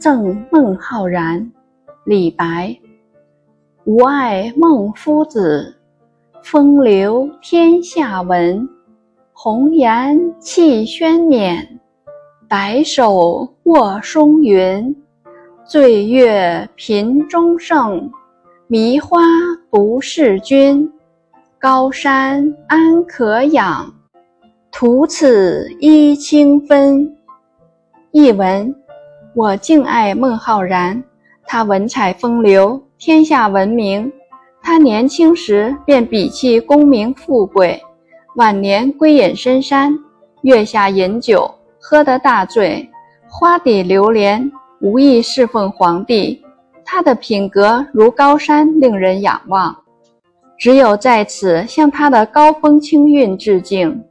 赠孟浩然，李白。吾爱孟夫子，风流天下闻。红颜弃轩冕，白首卧松云。醉月频中圣，迷花不是君。高山安可仰，徒此揖清芬。译文：我敬爱孟浩然，他文采风流，天下闻名。他年轻时便鄙弃功名富贵，晚年归隐深山，月下饮酒，喝得大醉，花底流连，无意侍奉皇帝。他的品格如高山，令人仰望。只有在此向他的高风清韵致敬。